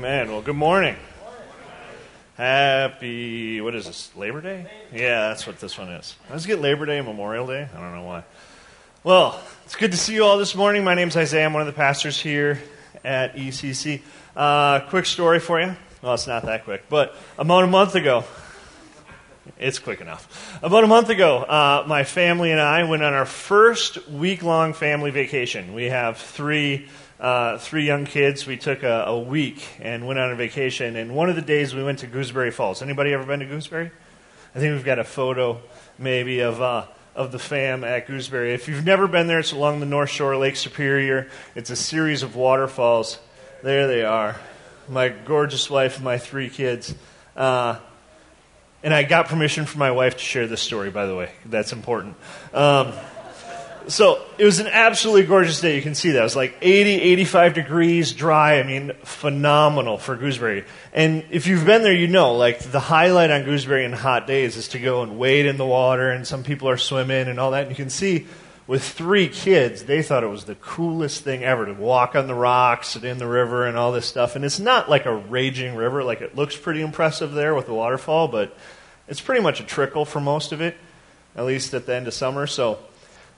Amen. Well, good morning. Happy, what is this, Labor Day? Yeah, that's what this one is. Let's get Labor Day and Memorial Day. I don't know why. Well, it's good to see you all this morning. My name's Isaiah. I'm one of the pastors here at ECC. Uh, quick story for you. Well, it's not that quick, but about a month ago, it's quick enough. About a month ago, uh, my family and I went on our first week long family vacation. We have three uh, three young kids. We took a, a, week and went on a vacation. And one of the days we went to Gooseberry Falls. Anybody ever been to Gooseberry? I think we've got a photo maybe of uh, of the fam at Gooseberry. If you've never been there, it's along the North Shore, Lake Superior. It's a series of waterfalls. There they are. My gorgeous wife and my three kids. Uh, and I got permission from my wife to share this story, by the way. That's important. Um, so it was an absolutely gorgeous day. You can see that. It was like 80, 85 degrees, dry. I mean, phenomenal for gooseberry. And if you've been there, you know, like the highlight on gooseberry in hot days is to go and wade in the water, and some people are swimming and all that. And you can see with three kids, they thought it was the coolest thing ever to walk on the rocks and in the river and all this stuff. And it's not like a raging river. Like it looks pretty impressive there with the waterfall, but it's pretty much a trickle for most of it, at least at the end of summer. So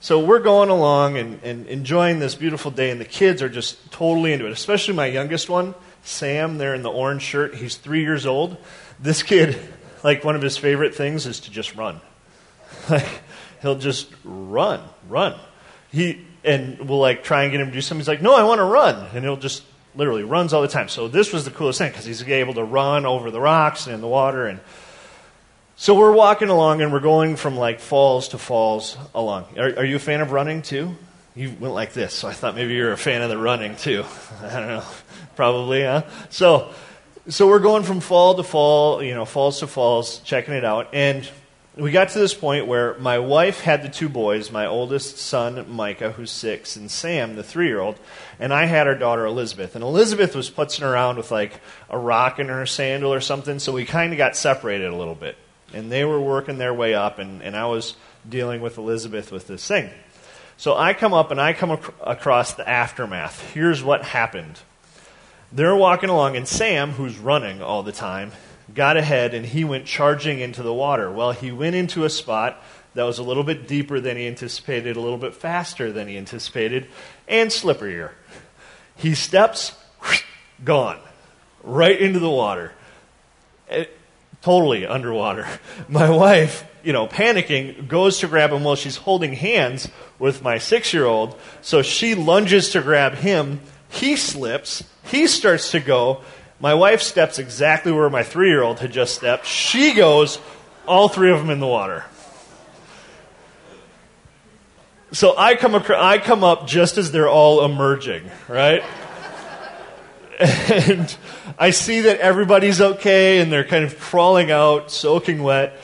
so we're going along and, and enjoying this beautiful day, and the kids are just totally into it, especially my youngest one, Sam, there in the orange shirt. He's three years old. This kid, like, one of his favorite things is to just run. Like, he'll just run, run. He, and we'll, like, try and get him to do something. He's like, no, I want to run. And he'll just literally runs all the time. So this was the coolest thing because he's able to run over the rocks and in the water and so we're walking along and we're going from like falls to falls along. Are, are, you a fan of running too? You went like this, so I thought maybe you're a fan of the running too. I don't know. Probably, huh? So, so we're going from fall to fall, you know, falls to falls, checking it out. And we got to this point where my wife had the two boys, my oldest son, Micah, who's six, and Sam, the three year old, and I had our daughter, Elizabeth. And Elizabeth was putzing around with like a rock in her sandal or something, so we kind of got separated a little bit and they were working their way up, and, and I was dealing with Elizabeth with this thing. So I come up and I come ac- across the aftermath. Here's what happened. They're walking along, and Sam, who's running all the time, got ahead and he went charging into the water. Well, he went into a spot that was a little bit deeper than he anticipated, a little bit faster than he anticipated, and slipperier. He steps, gone, right into the water. It, totally underwater. My wife, you know, panicking, goes to grab him while she's holding hands with my six year old. So she lunges to grab him. He slips. He starts to go. My wife steps exactly where my three year old had just stepped. She goes, all three of them in the water. So I come, across, I come up just as they're all emerging, right? And I see that everybody's okay and they're kind of crawling out, soaking wet,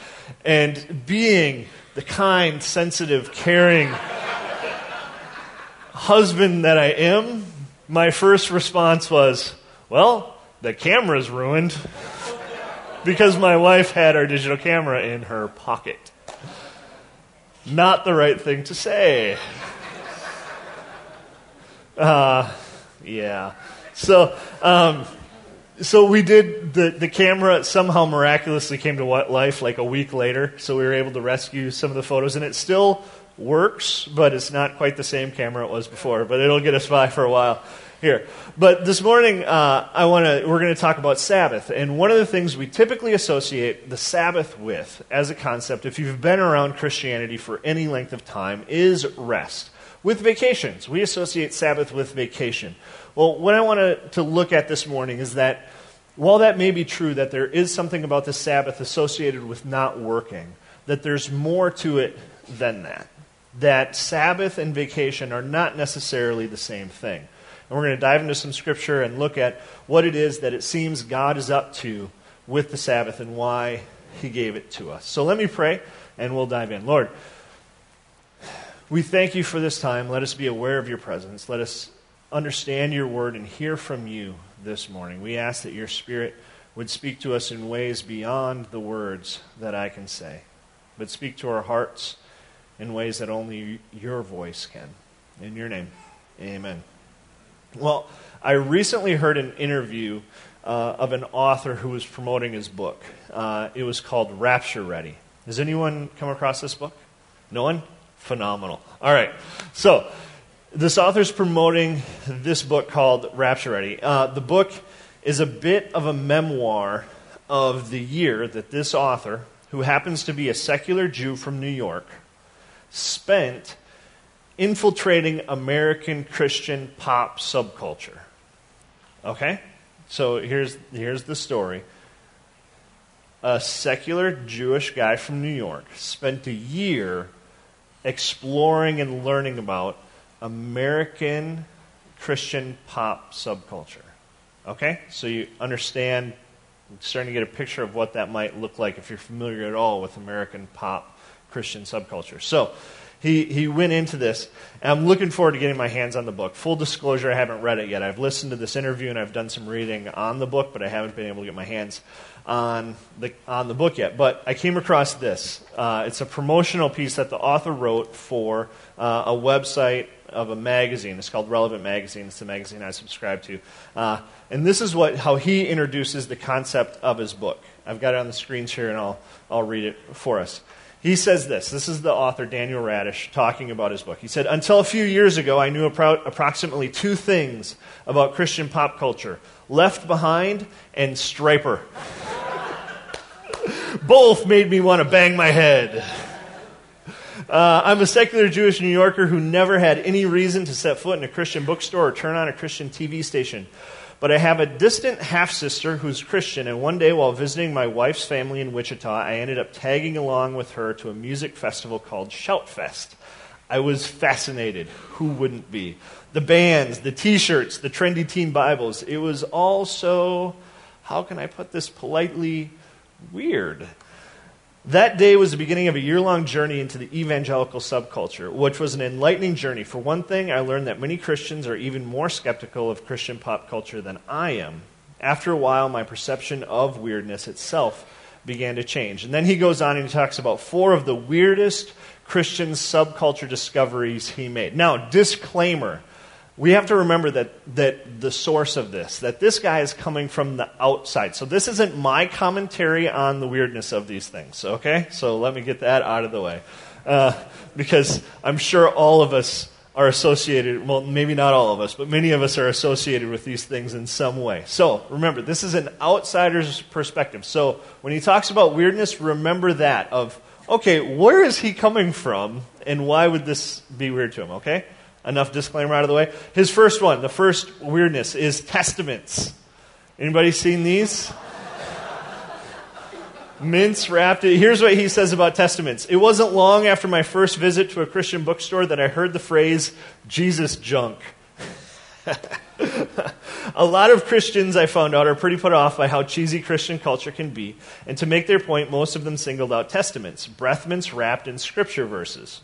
and being the kind, sensitive, caring husband that I am, my first response was, Well, the camera's ruined because my wife had our digital camera in her pocket. Not the right thing to say. Uh, yeah. So, um, so we did the, the camera somehow miraculously came to life like a week later. So we were able to rescue some of the photos, and it still works, but it's not quite the same camera it was before. But it'll get us by for a while here. But this morning, uh, I want to we're going to talk about Sabbath, and one of the things we typically associate the Sabbath with, as a concept, if you've been around Christianity for any length of time, is rest. With vacations, we associate Sabbath with vacation. Well, what I want to, look at this morning is that while that may be true, that there is something about the Sabbath associated with not working, that there's more to it than that. That Sabbath and vacation are not necessarily the same thing. And we're going to dive into some scripture and look at what it is that it seems God is up to with the Sabbath and why he gave it to us. So let me pray and we'll dive in. Lord, we thank you for this time. Let us be aware of your presence. Let us understand your word and hear from you this morning. We ask that your Spirit would speak to us in ways beyond the words that I can say, but speak to our hearts in ways that only your voice can. In your name, amen. Well, I recently heard an interview uh, of an author who was promoting his book. Uh, it was called Rapture Ready. Has anyone come across this book? No one? Phenomenal. All right. So, this author's promoting this book called Rapture Ready. Uh, the book is a bit of a memoir of the year that this author, who happens to be a secular Jew from New York, spent infiltrating American Christian pop subculture. Okay? So here's, here's the story. A secular Jewish guy from New York spent a year exploring and learning about American Christian pop subculture. Okay? So you understand, starting to get a picture of what that might look like if you're familiar at all with American pop Christian subculture. So he, he went into this, and I'm looking forward to getting my hands on the book. Full disclosure, I haven't read it yet. I've listened to this interview and I've done some reading on the book, but I haven't been able to get my hands on the, on the book yet. But I came across this. Uh, it's a promotional piece that the author wrote for uh, a website of a magazine. It's called Relevant Magazine. It's the magazine I subscribe to. Uh, and this is what, how he introduces the concept of his book. I've got it on the screens here, and I'll, I'll read it for us. He says this. This is the author, Daniel Radosh, talking about his book. He said, Until a few years ago, I knew appro- approximately two things about Christian pop culture Left Behind and Stryper. Both made me want to bang my head. Uh, I'm a secular Jewish New Yorker who never had any reason to set foot in a Christian bookstore or turn on a Christian TV station. But I have a distant half sister who's Christian, and one day while visiting my wife's family in Wichita, I ended up tagging along with her to a music festival called Shoutfest. I was fascinated. Who wouldn't be? The bands, the t shirts, the trendy teen Bibles. It was all so, how can I put this politely, weird. That day was the beginning of a year long journey into the evangelical subculture, which was an enlightening journey. For one thing, I learned that many Christians are even more skeptical of Christian pop culture than I am. After a while, my perception of weirdness itself began to change. And then he goes on and he talks about four of the weirdest Christian subculture discoveries he made. Now, disclaimer we have to remember that, that the source of this, that this guy is coming from the outside. So this isn't my commentary on the weirdness of these things, okay? So let me get that out of the way. Uh, because I'm sure all of us are associated, well, maybe not all of us, but many of us are associated with these things in some way. So remember, this is an outsider's perspective. So when he talks about weirdness, remember that of, okay, where is he coming from and why would this be weird to him, okay? Enough disclaimer out of the way. His first one, the first weirdness, is Testamints. Anybody seen these? Mince wrapped it. Here's what he says about Testamints. It wasn't long after my first visit to a Christian bookstore that I heard the phrase Jesus junk. a lot of Christians, I found out, are pretty put off by how cheesy Christian culture can be, and to make their point, most of them singled out Testamints, breath mints wrapped in scripture verses.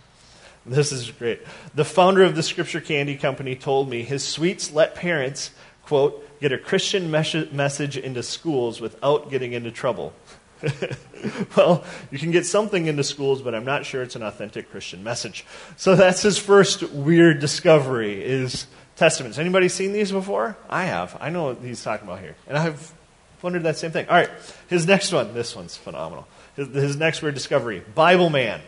This is great. The founder of the Scripture Candy Company told me his sweets let parents, quote, get a Christian mes- message into schools without getting into trouble. well, you can get something into schools, but I'm not sure it's an authentic Christian message. So that's his first weird discovery is Testamints. Anybody seen these before? I have. I know what he's talking about here. And I've wondered that same thing. All right, his next one. This one's phenomenal. His, his next weird discovery Bible Man.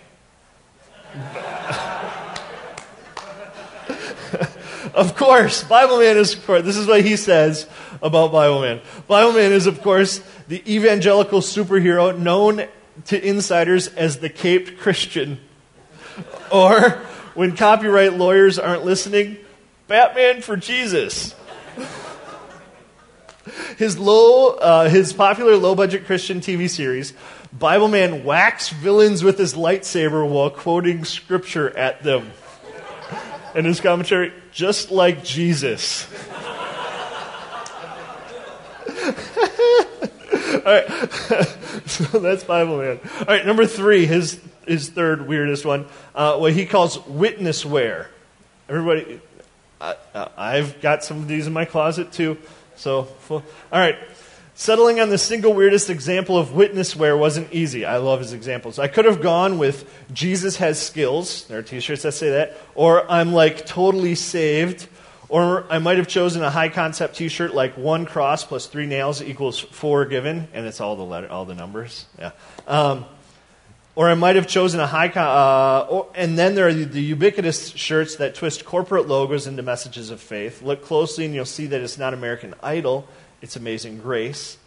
of course, Bible Man is, of course, this is what he says about Bible Man. Bible Man is, of course, the evangelical superhero known to insiders as the caped Christian. Or, when copyright lawyers aren't listening, Batman for Jesus. His low, uh, his popular low-budget Christian TV series Bible man whacks villains with his lightsaber while quoting scripture at them. And his commentary, just like Jesus. All right, so that's Bible man. All right, number three, his his third weirdest one, uh, what he calls witness wear. Everybody, I, have got some of these in my closet too. So, all right, Settling on the single weirdest example of witness wear wasn't easy. I love his examples. I could have gone with Jesus has skills. There are t shirts that say that. Or I'm like totally saved. Or I might have chosen a high concept T-shirt like one cross plus three nails equals four given, and it's all the letter, all the numbers. Yeah. Um, or I might have chosen a high, con- uh, or, and then there are the, the ubiquitous shirts that twist corporate logos into messages of faith. Look closely, and you'll see that it's not American Idol; it's Amazing Grace.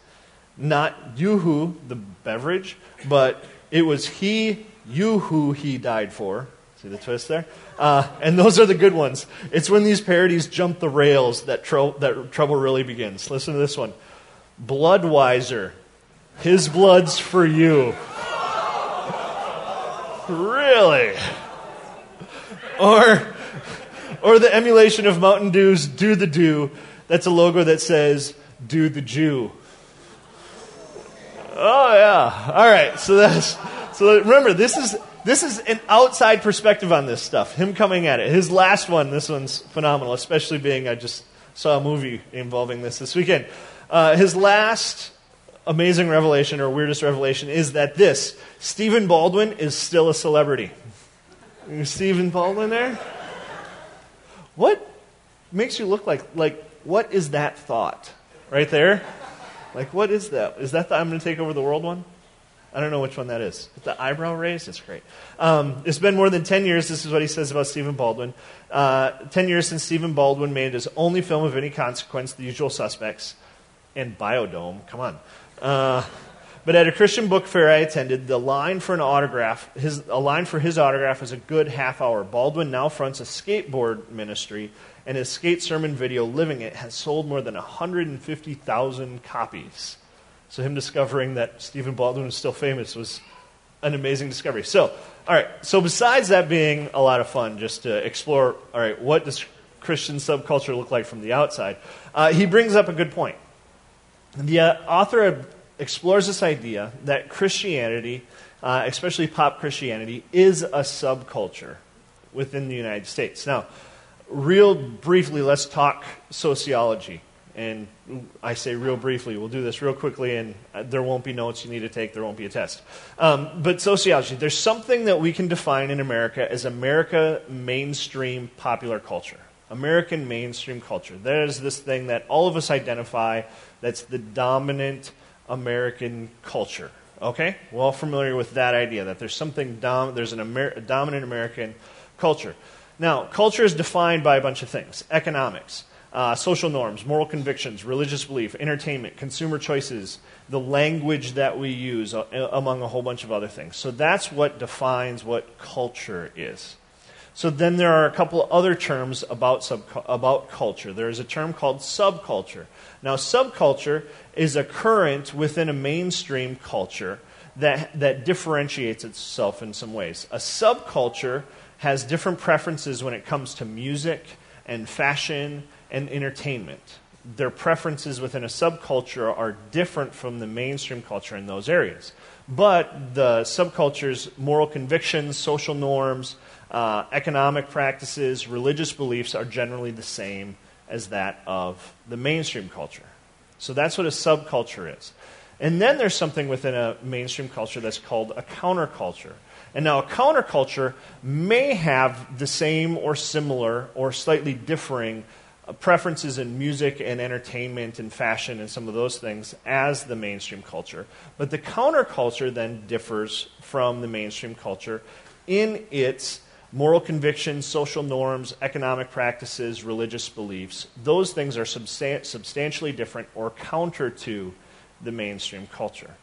Not Yoo-hoo, the beverage, but it was He, you who He died for. See the twist there? Uh, and those are the good ones. It's when these parodies jump the rails that, tro- that trouble really begins. Listen to this one Bloodwiser. His blood's for you. really? Or, or the emulation of Mountain Dew's Do the Do. That's a logo that says Do the Jew. Oh, yeah. All right. So that's. So remember, this is this is an outside perspective on this stuff. Him coming at it. His last one, this one's phenomenal, especially being I just saw a movie involving this this weekend. Uh, his last amazing revelation or weirdest revelation is that this Stephen Baldwin is still a celebrity. Stephen Baldwin there? What makes you look like like what is that thought right there? Like what is that? Is that the I'm going to take over the world one? I don't know which one that is. But the eyebrow raise, it's great. Um, it's been more than 10 years, this is what he says about Stephen Baldwin. Uh, 10 years since Stephen Baldwin made his only film of any consequence, The Usual Suspects, and Biodome. Come on. Uh, but at a Christian book fair I attended, the line for an autograph, his, a line for his autograph is a good half hour. Baldwin now fronts a skateboard ministry, and his skate sermon video, Living It, has sold more than 150,000 copies. So him discovering that Stephen Baldwin is still famous was an amazing discovery. So, all right. So besides that being a lot of fun, just to explore, all right, what does Christian subculture look like from the outside? Uh, he brings up a good point. The uh, author explores this idea that Christianity, uh, especially pop Christianity, is a subculture within the United States. Now, real briefly, let's talk sociology and I say real briefly, we'll do this real quickly, and uh, there won't be notes you need to take, there won't be a test. Um, but sociology, there's something that we can define in America as America mainstream popular culture. American mainstream culture. There's this thing that all of us identify that's the dominant American culture. Okay? We're all familiar with that idea that there's something, dom- there's an Amer- a dominant American culture. Now, culture is defined by a bunch of things economics uh, social norms, moral convictions, religious belief, entertainment, consumer choices, the language that we use, uh, among a whole bunch of other things. So that's what defines what culture is. So then there are a couple other terms about, sub, about culture. There is a term called subculture. Now, subculture is a current within a mainstream culture that, that differentiates itself in some ways. A subculture has different preferences when it comes to music and fashion and entertainment. Their preferences within a subculture are different from the mainstream culture in those areas. But the subculture's moral convictions, social norms, uh, economic practices, religious beliefs are generally the same as that of the mainstream culture. So that's what a subculture is. And then there's something within a mainstream culture that's called a counterculture. And now a counterculture may have the same or similar or slightly differing preferences in music and entertainment and fashion and some of those things as the mainstream culture. But the counterculture then differs from the mainstream culture in its moral convictions, social norms, economic practices, religious beliefs. Those things are substan- substantially different or counter to the mainstream culture.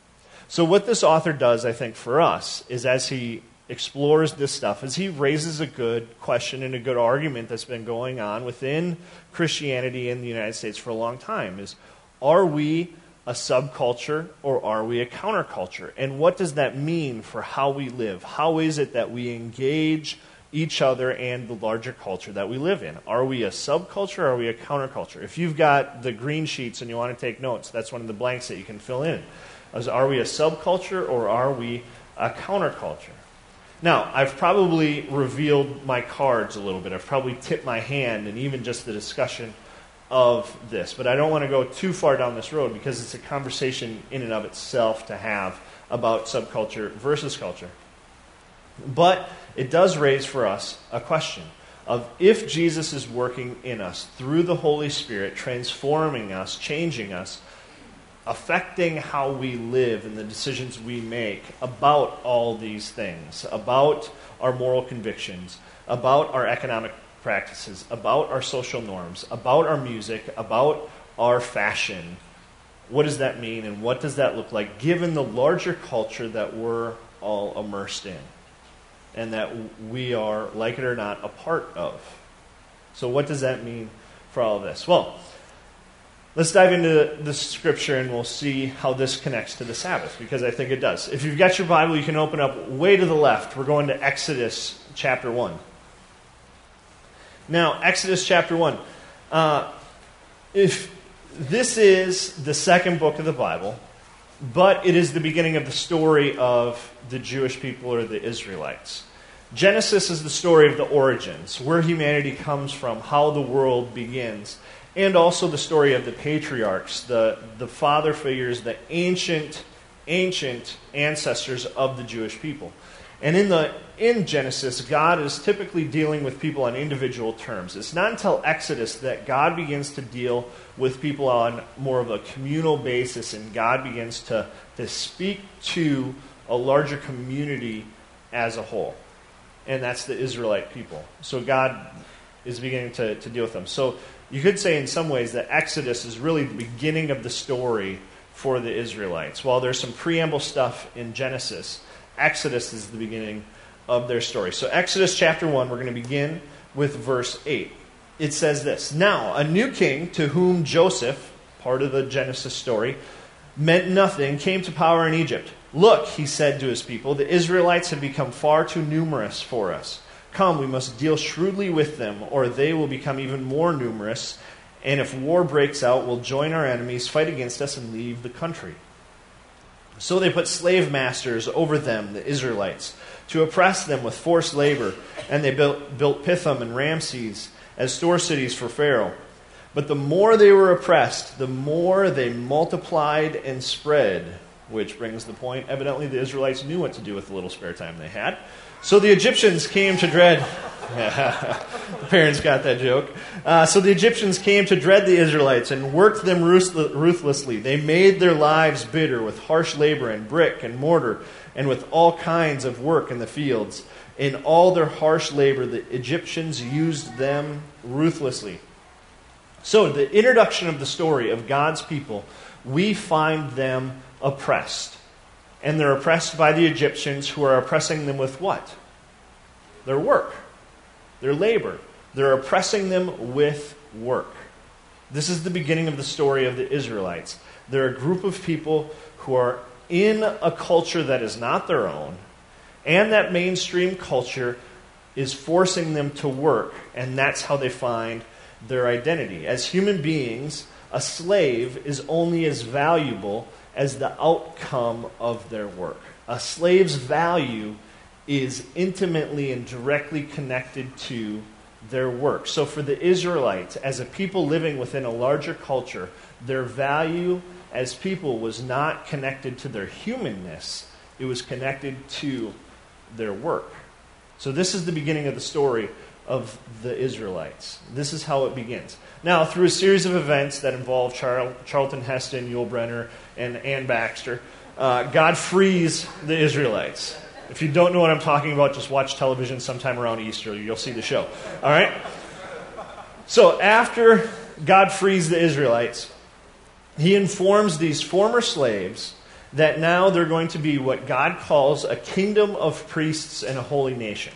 So, what this author does, I think, for us is as he explores this stuff as he raises a good question and a good argument that's been going on within Christianity in the United States for a long time is are we a subculture or are we a counterculture? And what does that mean for how we live? How is it that we engage each other and the larger culture that we live in? Are we a subculture or are we a counterculture? If you've got the green sheets and you want to take notes, that's one of the blanks that you can fill in. Are we a subculture or are we a counterculture? Now, I've probably revealed my cards a little bit. I've probably tipped my hand and even just the discussion of this. But I don't want to go too far down this road because it's a conversation in and of itself to have about subculture versus culture. But it does raise for us a question of if Jesus is working in us through the Holy Spirit, transforming us, changing us, affecting how we live and the decisions we make about all these things, about our moral convictions, about our economic practices, about our social norms, about our music, about our fashion. What does that mean and what does that look like given the larger culture that we're all immersed in and that we are, like it or not, a part of? So, what does that mean for all of this? Well, Let's dive into the scripture and we'll see how this connects to the Sabbath because I think it does. If you've got your Bible, you can open up way to the left. We're going to Exodus chapter 1. Now, Exodus chapter 1. Uh, if this is the second book of the Bible, but it is the beginning of the story of the Jewish people or the Israelites. Genesis is the story of the origins, where humanity comes from, how the world begins and also the story of the patriarchs, the, the father figures, the ancient, ancient ancestors of the Jewish people. And in, the, in Genesis, God is typically dealing with people on individual terms. It's not until Exodus that God begins to deal with people on more of a communal basis, and God begins to, to speak to a larger community as a whole. And that's the Israelite people. So God is beginning to, to deal with them. So you could say in some ways that Exodus is really the beginning of the story for the Israelites. While there's some preamble stuff in Genesis, Exodus is the beginning of their story. So, Exodus chapter 1, we're going to begin with verse 8. It says this Now, a new king to whom Joseph, part of the Genesis story, meant nothing, came to power in Egypt. Look, he said to his people, the Israelites have become far too numerous for us. Come, we must deal shrewdly with them, or they will become even more numerous. And if war breaks out, we'll join our enemies, fight against us, and leave the country. So they put slave masters over them, the Israelites, to oppress them with forced labor. And they built, built Pithom and Ramses as store cities for Pharaoh. But the more they were oppressed, the more they multiplied and spread. Which brings the point evidently, the Israelites knew what to do with the little spare time they had. So the Egyptians came to dread. the parents got that joke. Uh, so the Egyptians came to dread the Israelites and worked them ruthlessly. They made their lives bitter with harsh labor and brick and mortar and with all kinds of work in the fields. In all their harsh labor, the Egyptians used them ruthlessly. So, the introduction of the story of God's people, we find them oppressed and they're oppressed by the Egyptians who are oppressing them with what? Their work, their labor. They're oppressing them with work. This is the beginning of the story of the Israelites. They're a group of people who are in a culture that is not their own, and that mainstream culture is forcing them to work, and that's how they find their identity. As human beings, a slave is only as valuable as the outcome of their work. A slave's value is intimately and directly connected to their work. So, for the Israelites, as a people living within a larger culture, their value as people was not connected to their humanness, it was connected to their work. So, this is the beginning of the story of the Israelites. This is how it begins. Now, through a series of events that involve Char- Charlton Heston, Yul Brynner, and Anne Baxter, uh, God frees the Israelites. If you don't know what I'm talking about, just watch television sometime around Easter. You'll see the show. All right? So, after God frees the Israelites, he informs these former slaves that now they're going to be what God calls a kingdom of priests and a holy nation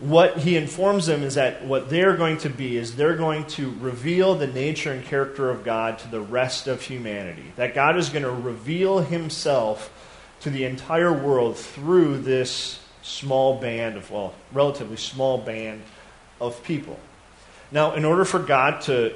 what he informs them is that what they're going to be is they're going to reveal the nature and character of God to the rest of humanity. That God is going to reveal himself to the entire world through this small band of, well, relatively small band of people. Now, in order for God to,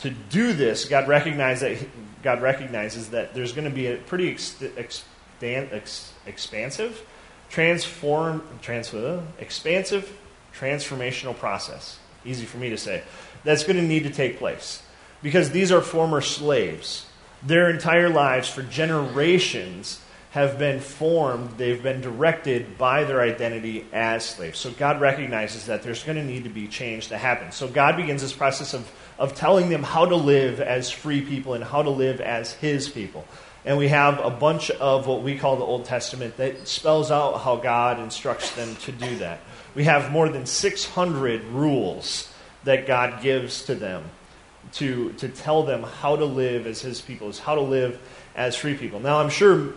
to do this, God, recognize that, God recognizes that there's going to be a pretty ex, ex, expansive transform, transfer, uh, expansive transformational process. Easy for me to say. That's going to need to take place. Because these are former slaves. Their entire lives, for generations, have been formed, they've been directed by their identity as slaves. So God recognizes that there's going to need to be change to happen. So God begins this process of, of telling them how to live as free people and how to live as His people. And we have a bunch of what we call the Old Testament that spells out how God instructs them to do that. We have more than 600 rules that God gives to them to, to tell them how to live as His people, is how to live as free people. Now, I'm sure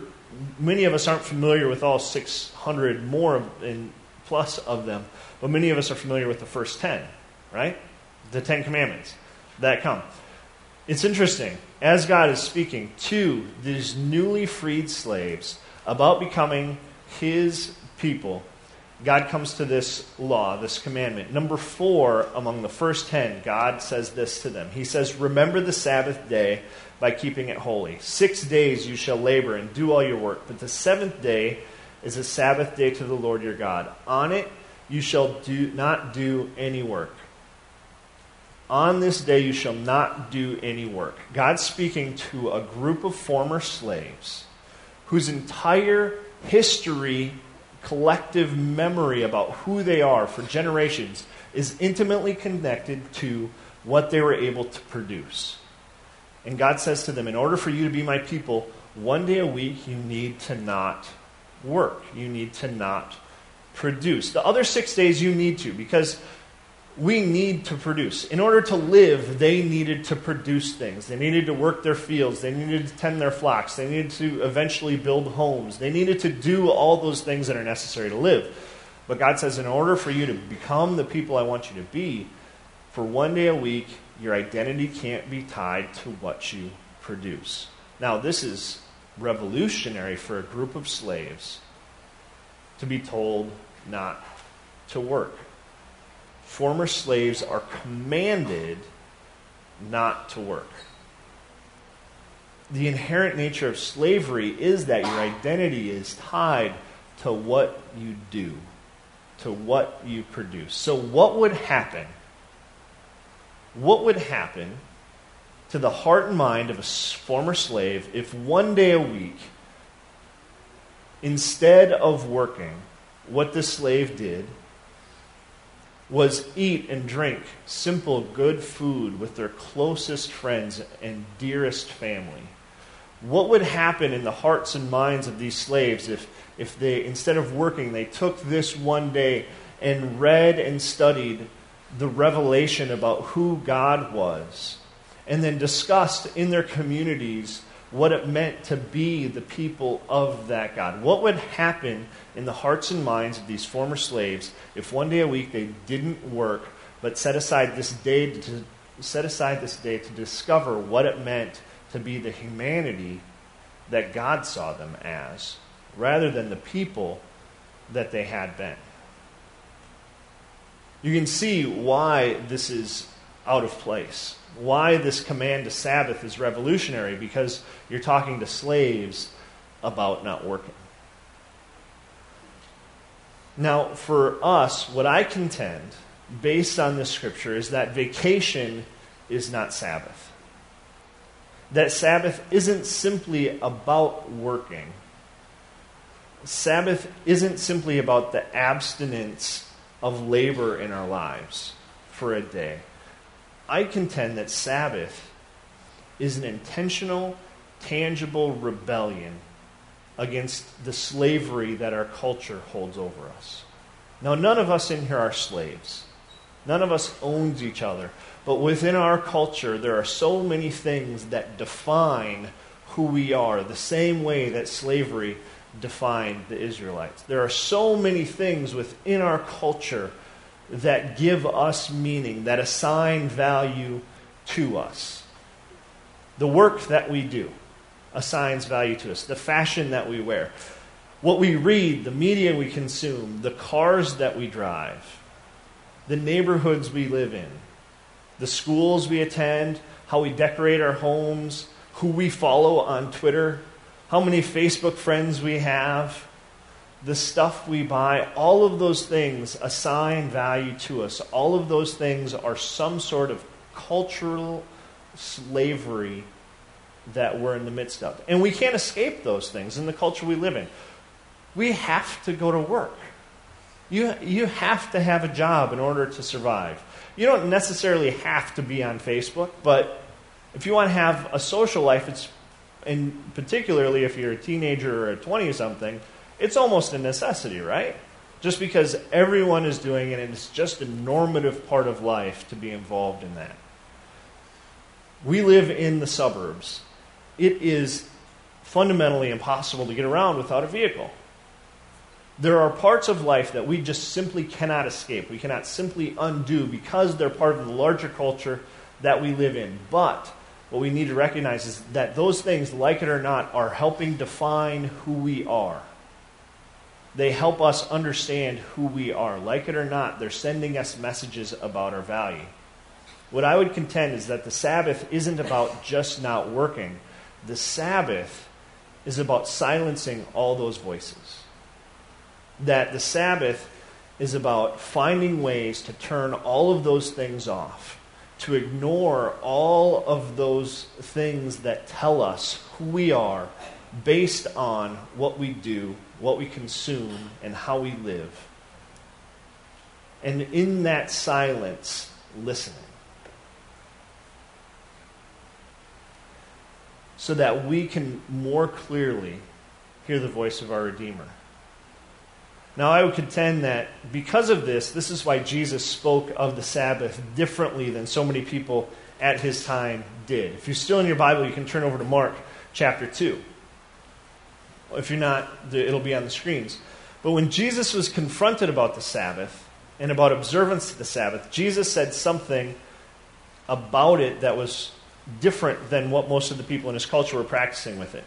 many of us aren't familiar with all 600 more and plus of them, but many of us are familiar with the first 10, right? The 10 commandments that come. It's interesting, as God is speaking to these newly freed slaves about becoming his people, God comes to this law, this commandment. Number four among the first ten, God says this to them. He says, Remember the Sabbath day by keeping it holy. Six days you shall labor and do all your work, but the seventh day is a Sabbath day to the Lord your God. On it you shall do, not do any work. On this day you shall not do any work. God's speaking to a group of former slaves whose entire history, collective memory about who they are for generations is intimately connected to what they were able to produce. And God says to them, In order for you to be my people, one day a week you need to not work. You need to not produce. The other six days you need to, because we need to produce. In order to live, they needed to produce things. They needed to work their fields. They needed to tend their flocks. They needed to eventually build homes. They needed to do all those things that are necessary to live. But God says, in order for you to become the people I want you to be, for one day a week, your identity can't be tied to what you produce. Now, this is revolutionary for a group of slaves to be told not to work former slaves are commanded not to work. The inherent nature of slavery is that your identity is tied to what you do, to what you produce. So, what would happen? What would happen to the heart and mind of a former slave if one day a week, instead of working, what the slave did was eat and drink simple, good food with their closest friends and dearest family. What would happen in the hearts and minds of these slaves if, if they, instead of working, they took this one day and read and studied the revelation about who God was, and then discussed in their communities what it meant to be the people of that God. What would happen in the hearts and minds of these former slaves if one day a week they didn't work but set aside this day to set aside this day to discover what it meant to be the humanity that God saw them as rather than the people that they had been. You can see why this is out of place why this command to Sabbath is revolutionary because you're talking to slaves about not working. Now, for us, what I contend, based on this scripture, is that vacation is not Sabbath. That Sabbath isn't simply about working. Sabbath isn't simply about the abstinence of labor in our lives for a day. I contend that Sabbath is an intentional, tangible rebellion against the slavery that our culture holds over us. Now, none of us in here are slaves. None of us owns each other. But within our culture, there are so many things that define who we are, the same way that slavery defined the Israelites. There are so many things within our culture that give us meaning, that assign value to us. The work that we do assigns value to us, the fashion that we wear, what we read, the media we consume, the cars that we drive, the neighborhoods we live in, the schools we attend, how we decorate our homes, who we follow on Twitter, how many Facebook friends we have the stuff we buy, all of those things assign value to us. All of those things are some sort of cultural slavery that we're in the midst of. And we can't escape those things in the culture we live in. We have to go to work. You, you have to have a job in order to survive. You don't necessarily have to be on Facebook, but if you want to have a social life, it's, and particularly if you're a teenager or a 20 something, it's almost a necessity, right? Just because everyone is doing it and it's just a normative part of life to be involved in that. We live in the suburbs. It is fundamentally impossible to get around without a vehicle. There are parts of life that we just simply cannot escape. We cannot simply undo because they're part of the larger culture that we live in. But what we need to recognize is that those things, like it or not, are helping define who we are. They help us understand who we are. Like it or not, they're sending us messages about our value. What I would contend is that the Sabbath isn't about just not working, the Sabbath is about silencing all those voices that the Sabbath is about finding ways to turn all of those things off, to ignore all of those things that tell us who we are based on what we do, what we consume, and how we live. And in that silence, listening. So that we can more clearly hear the voice of our Redeemer. Now, I would contend that because of this, this is why Jesus spoke of the Sabbath differently than so many people at his time did. If you're still in your Bible, you can turn over to Mark chapter 2. If you're not, it'll be on the screens. But when Jesus was confronted about the Sabbath and about observance to the Sabbath, Jesus said something about it that was different than what most of the people in his culture were practicing with it.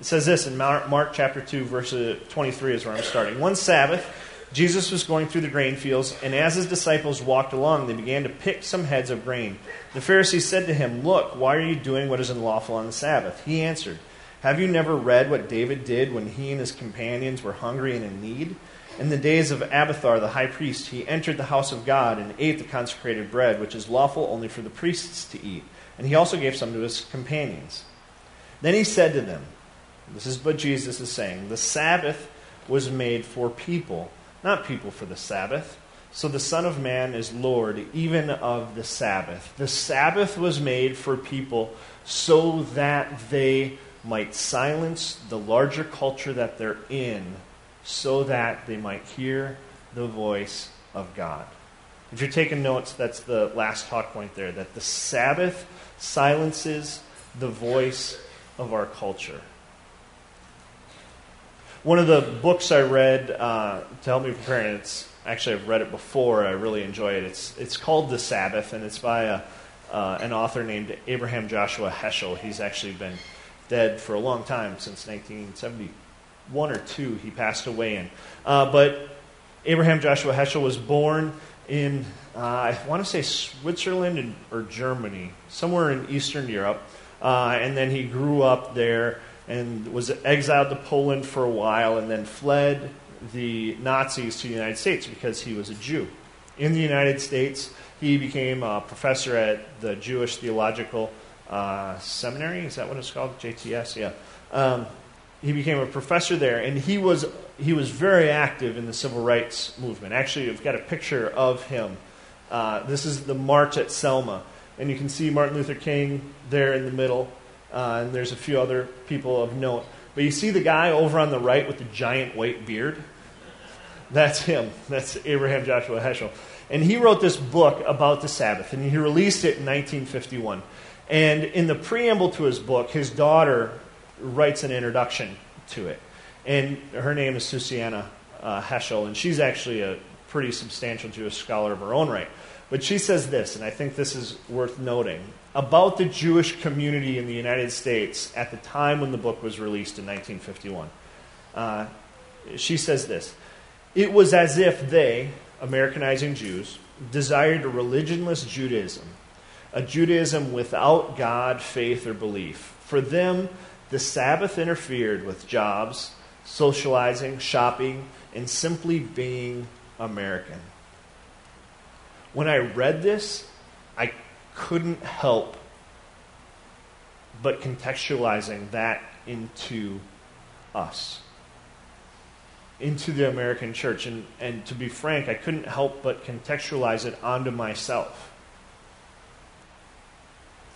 It says this in Mark chapter 2, verse uh, 23 is where I'm starting. One Sabbath, Jesus was going through the grain fields, and as his disciples walked along, they began to pick some heads of grain. The Pharisees said to him, Look, why are you doing what is unlawful on the Sabbath? He answered, Have you never read what David did when he and his companions were hungry and in need? In the days of Abiathar the high priest, he entered the house of God and ate the consecrated bread, which is lawful only for the priests to eat. And he also gave some to his companions. Then he said to them, this is what Jesus is saying. The Sabbath was made for people, not people for the Sabbath. So the Son of Man is Lord even of the Sabbath. The Sabbath was made for people so that they might silence the larger culture that they're in, so that they might hear the voice of God. If you're taking notes, that's the last talk point there that the Sabbath silences the voice of our culture. One of the books I read uh, to help me prepare, and it's actually I've read it before. I really enjoy it. It's it's called The Sabbath, and it's by a, uh, an author named Abraham Joshua Heschel. He's actually been dead for a long time since 1971 or two. He passed away in, uh, but Abraham Joshua Heschel was born in uh, I want to say Switzerland or Germany, somewhere in Eastern Europe, uh, and then he grew up there and was exiled to Poland for a while and then fled the Nazis to the United States because he was a Jew. In the United States, he became a professor at the Jewish Theological uh, Seminary. Is that what it's called? JTS? Yeah. Um, he became a professor there, and he was he was very active in the civil rights movement. Actually, I've got a picture of him. Uh, this is the march at Selma, and you can see Martin Luther King there in the middle uh, and there's a few other people of note. But you see the guy over on the right with the giant white beard? That's him. That's Abraham Joshua Heschel. And he wrote this book about the Sabbath, and he released it in 1951. And in the preamble to his book, his daughter writes an introduction to it. And her name is Susannah uh, Heschel, and she's actually a pretty substantial Jewish scholar of her own right. But she says this, and I think this is worth noting about the Jewish community in the United States at the time when the book was released in 1951. Uh, she says this It was as if they, Americanizing Jews, desired a religionless Judaism, a Judaism without God, faith, or belief. For them, the Sabbath interfered with jobs, socializing, shopping, and simply being American. When I read this, I couldn't help but contextualizing that into us, into the American church. And, and to be frank, I couldn't help but contextualize it onto myself.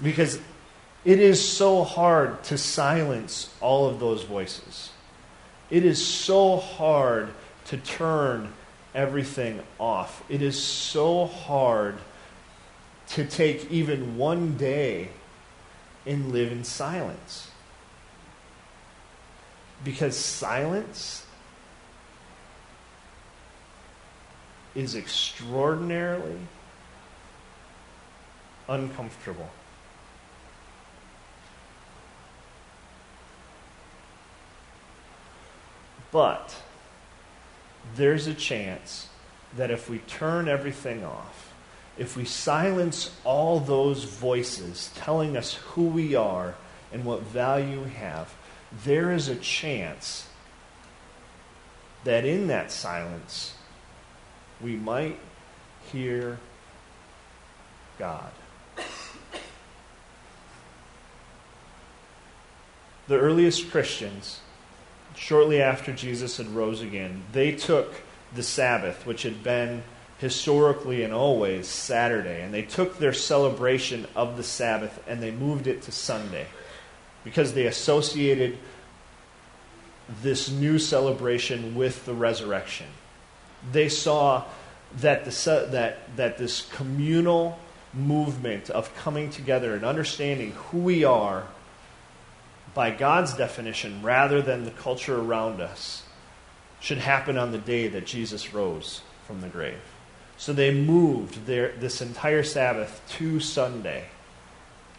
Because it is so hard to silence all of those voices. It is so hard to turn everything off. It is so hard to take even one day and live in silence. Because silence is extraordinarily uncomfortable. But there's a chance that if we turn everything off, if we silence all those voices telling us who we are and what value we have, there is a chance that in that silence we might hear God. The earliest Christians shortly after Jesus had rose again, they took the Sabbath, which had been historically and always Saturday, and they took their celebration of the Sabbath and they moved it to Sunday because they associated this new celebration with the resurrection. They saw that, the, that, that this communal movement of coming together and understanding who we are by God's definition rather than the culture around us should happen on the day that Jesus rose from the grave. So they moved their, this entire Sabbath to Sunday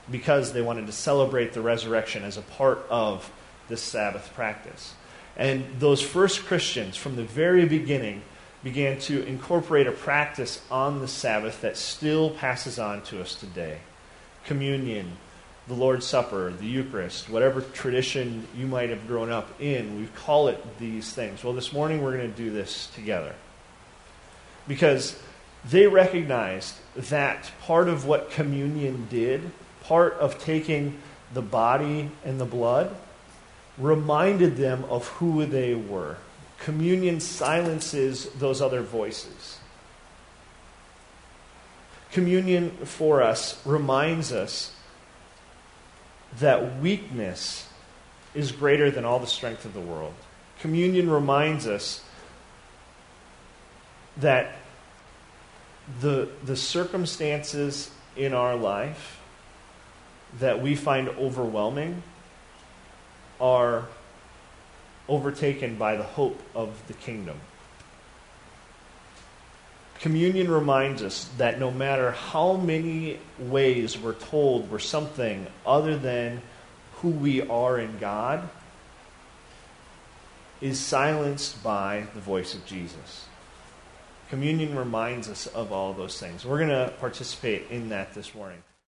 because they wanted to celebrate the resurrection as a part of this Sabbath practice. And those first Christians, from the very beginning, began to incorporate a practice on the Sabbath that still passes on to us today communion, the Lord's Supper, the Eucharist, whatever tradition you might have grown up in, we call it these things. Well, this morning we're going to do this together. Because they recognized that part of what communion did, part of taking the body and the blood, reminded them of who they were. Communion silences those other voices. Communion for us reminds us that weakness is greater than all the strength of the world. Communion reminds us that the, the circumstances in our life that we find overwhelming are overtaken by the hope of the kingdom. Communion reminds us that no matter how many ways we're told we're something other than who we are in God, is silenced by the voice of Jesus. Communion reminds us of all those things. We're going to participate in that this morning.